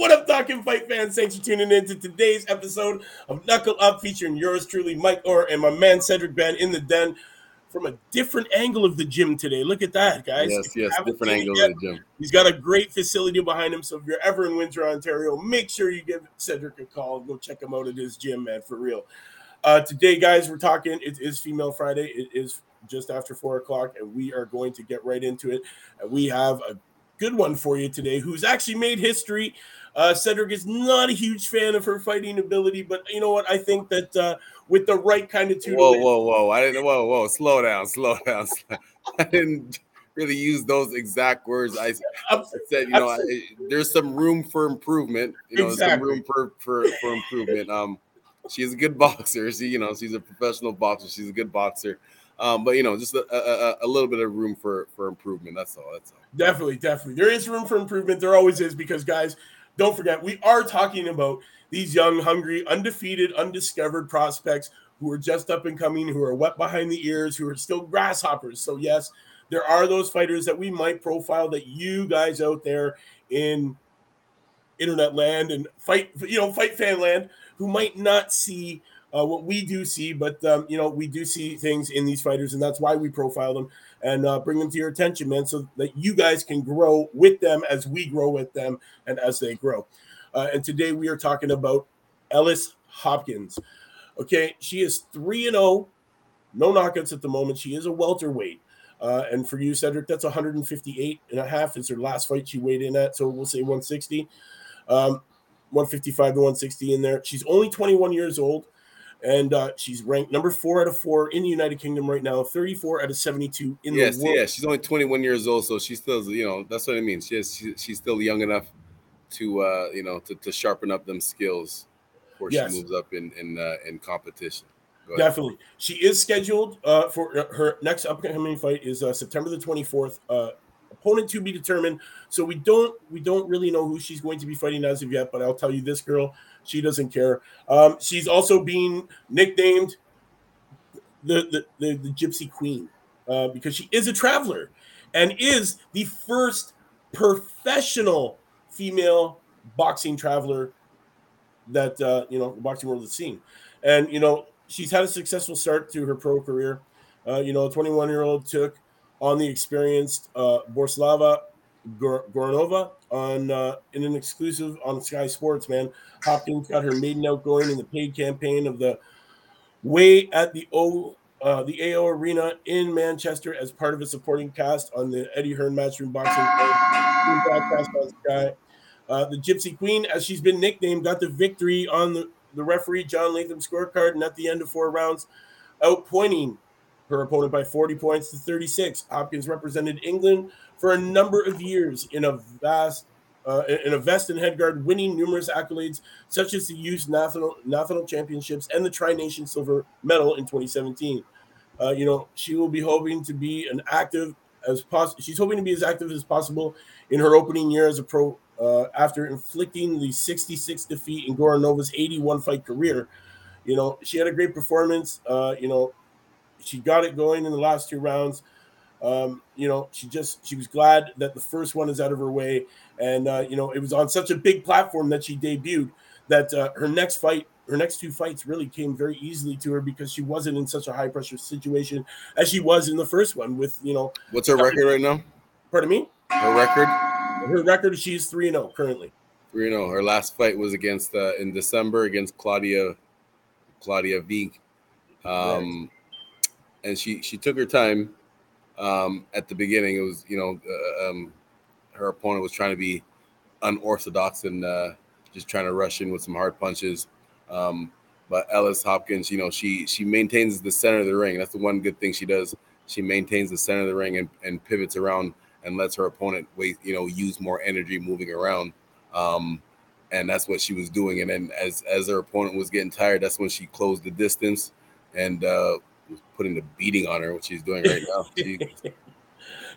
What up, Talking Fight fans? Thanks for tuning in to today's episode of Knuckle Up featuring yours truly, Mike Orr, and my man Cedric Ben in the den from a different angle of the gym today. Look at that, guys. Yes, yes, different angle yet, of the gym. He's got a great facility behind him. So if you're ever in Windsor, Ontario, make sure you give Cedric a call. Go check him out at his gym, man, for real. Uh, today, guys, we're talking. It is Female Friday. It is just after four o'clock, and we are going to get right into it. And we have a good one for you today who's actually made history. Uh, Cedric is not a huge fan of her fighting ability, but you know what? I think that uh, with the right kind of tutelage. Whoa, whoa, whoa! I didn't. Whoa, whoa! Slow down, slow down. I didn't really use those exact words. I, I said, you know, I, there's some room for improvement. You know, exactly. some room for, for for improvement. Um, she's a good boxer. She, you know, she's a professional boxer. She's a good boxer. Um, but you know, just a, a, a, little bit of room for for improvement. That's all. That's all. Definitely, definitely. There is room for improvement. There always is because guys, don't forget we are talking about these young, hungry, undefeated, undiscovered prospects who are just up and coming, who are wet behind the ears, who are still grasshoppers. So yes, there are those fighters that we might profile that you guys out there in internet land and fight, you know, fight fan land who might not see uh, what we do see, but um, you know, we do see things in these fighters, and that's why we profile them and uh, bring them to your attention, man, so that you guys can grow with them as we grow with them and as they grow. Uh, and today we are talking about Ellis Hopkins. Okay, she is 3 and 0, no knockouts at the moment. She is a welterweight. Uh, and for you, Cedric, that's 158 and a half is her last fight she weighed in at. So we'll say 160, um, 155 to 160 in there. She's only 21 years old and uh, she's ranked number four out of four in the United Kingdom right now, 34 out of 72 in yes, the world. Yeah, she's only 21 years old, so she's still, you know, that's what it means. She's she, she's still young enough to, uh, you know, to, to sharpen up them skills before yes. she moves up in in uh, in competition. Definitely, she is scheduled uh, for her next upcoming fight is uh, September the 24th. Uh, opponent to be determined. So we don't we don't really know who she's going to be fighting as of yet. But I'll tell you this, girl, she doesn't care. Um, she's also being nicknamed the the, the, the Gypsy Queen uh, because she is a traveler and is the first professional female boxing traveler that uh, you know the boxing world has seen. And you know she's had a successful start to her pro career. Uh, you know, a 21 year old took on the experienced uh, Borislava Goranova on uh, in an exclusive on Sky Sports. Man, Hopkins got her maiden outgoing in the paid campaign of the Way at the O uh, the AO Arena in Manchester as part of a supporting cast on the Eddie Hearn Matchroom Boxing broadcast on Sky. Uh, the Gypsy Queen, as she's been nicknamed, got the victory on the, the referee John Latham scorecard, and at the end of four rounds, outpointing her opponent by 40 points to 36. Hopkins represented England for a number of years in a vast uh, in a vest and headguard, winning numerous accolades such as the Youth National National Championships and the Tri Nation Silver Medal in 2017. Uh, you know, she will be hoping to be an active as possible. She's hoping to be as active as possible in her opening year as a pro. Uh, after inflicting the 66 defeat in Goranova's 81 fight career, you know, she had a great performance. Uh, you know, she got it going in the last two rounds. Um, you know, she just she was glad that the first one is out of her way, and uh, you know it was on such a big platform that she debuted that uh, her next fight, her next two fights, really came very easily to her because she wasn't in such a high pressure situation as she was in the first one. With you know, what's her record right now? Pardon me. Her record. Her record. She's three and zero oh currently. Three and zero. Oh. Her last fight was against uh, in December against Claudia Claudia Wieg. Um, right and she she took her time um, at the beginning. It was you know uh, um, her opponent was trying to be unorthodox and uh, just trying to rush in with some hard punches. Um, but Ellis Hopkins, you know, she she maintains the center of the ring. That's the one good thing she does. She maintains the center of the ring and, and pivots around and lets her opponent wait, you know, use more energy moving around. Um, and that's what she was doing. And then as as her opponent was getting tired, that's when she closed the distance and uh, was putting the beating on her, which she's doing right now.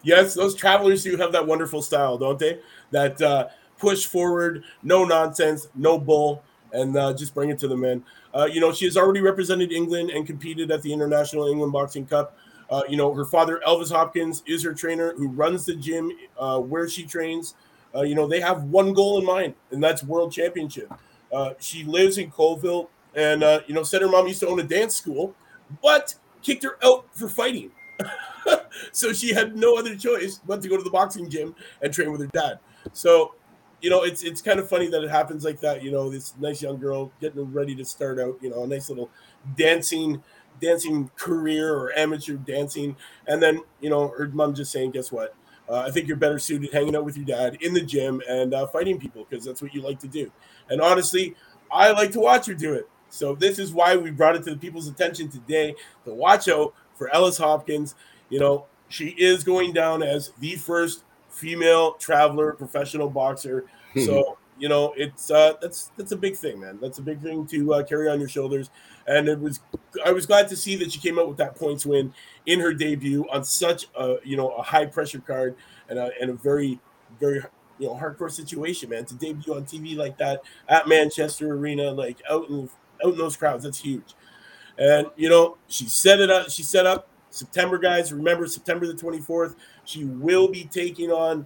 yes, those travelers do have that wonderful style, don't they? That uh, push forward, no nonsense, no bull, and uh, just bring it to the men. Uh, you know, she has already represented England and competed at the International England Boxing Cup. Uh, you know, her father, Elvis Hopkins, is her trainer who runs the gym uh, where she trains. Uh, you know, they have one goal in mind, and that's world championship. Uh, she lives in Colville, and uh, you know, said her mom used to own a dance school, but kicked her out for fighting. so she had no other choice but to go to the boxing gym and train with her dad. So, you know, it's it's kind of funny that it happens like that. You know, this nice young girl getting ready to start out. You know, a nice little dancing dancing career or amateur dancing, and then you know her mom just saying, "Guess what? Uh, I think you're better suited hanging out with your dad in the gym and uh, fighting people because that's what you like to do." And honestly, I like to watch her do it. So this is why we brought it to the people's attention today to watch out for Ellis Hopkins. You know, she is going down as the first female traveler professional boxer. so you know, it's uh, that's that's a big thing, man. That's a big thing to uh, carry on your shoulders. And it was, I was glad to see that she came out with that points win in her debut on such a you know a high pressure card and a, and a very very you know hardcore situation, man. To debut on TV like that at Manchester Arena, like out in out in those crowds, that's huge. And you know, she set it up. She set up September, guys. Remember September the 24th. She will be taking on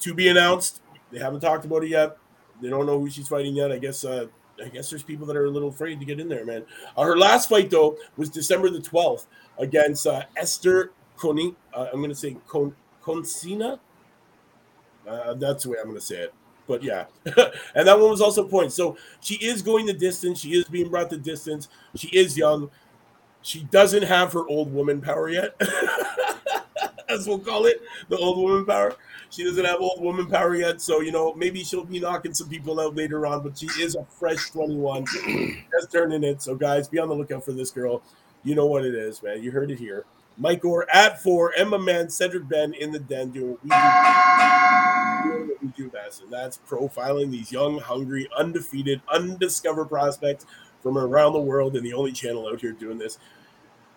to be announced. They haven't talked about it yet. They don't know who she's fighting yet. I guess. Uh, I guess there's people that are a little afraid to get in there, man. Uh, her last fight though was December the 12th against uh, Esther Coni. Uh, I'm to say Con- Consina. Uh, that's the way I'm to say it. But yeah, and that one was also points. So she is going the distance. She is being brought the distance. She is young. She doesn't have her old woman power yet, as we'll call it, the old woman power. She doesn't have old woman power yet, so you know maybe she'll be knocking some people out later on. But she is a fresh 21, just turning it. So guys, be on the lookout for this girl. You know what it is, man. You heard it here. Mike Orr at four, Emma Man, Cedric Ben in the den doing we do, best, and that's profiling these young, hungry, undefeated, undiscovered prospects from around the world, and the only channel out here doing this.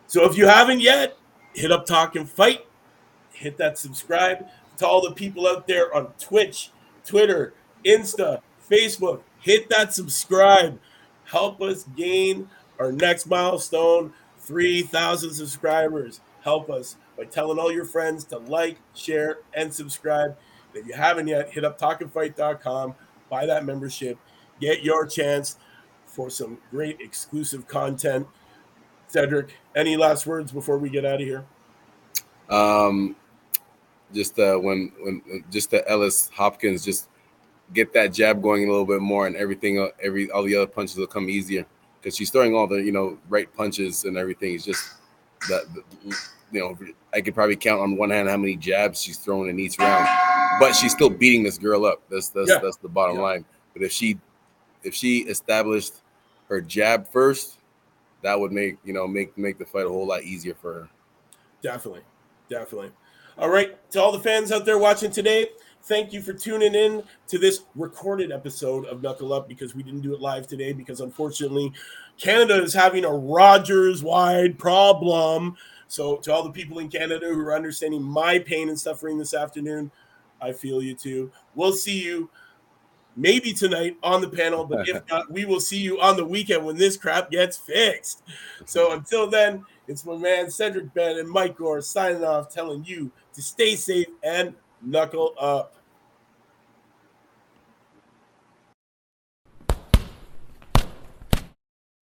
So if you haven't yet, hit up Talk and Fight, hit that subscribe to all the people out there on Twitch, Twitter, Insta, Facebook. Hit that subscribe. Help us gain our next milestone 3,000 subscribers. Help us by telling all your friends to like, share, and subscribe. If you haven't yet, hit up talkandfight.com, buy that membership, get your chance for some great exclusive content. Cedric, any last words before we get out of here? Um, just uh, when when just the Ellis Hopkins just get that jab going a little bit more, and everything, uh, every all the other punches will come easier because she's throwing all the you know right punches and everything. It's just that you know I could probably count on one hand how many jabs she's throwing in each round, but she's still beating this girl up. That's that's yeah. that's the bottom yeah. line. But if she if she established her jab first, that would make you know make make the fight a whole lot easier for her. Definitely, definitely. All right, to all the fans out there watching today, thank you for tuning in to this recorded episode of Knuckle Up because we didn't do it live today because unfortunately Canada is having a Rogers wide problem. So to all the people in Canada who are understanding my pain and suffering this afternoon, I feel you too. We'll see you maybe tonight on the panel, but if not, we will see you on the weekend when this crap gets fixed. So mm-hmm. until then, it's my man Cedric Ben and Mike Gore signing off, telling you to stay safe and knuckle up.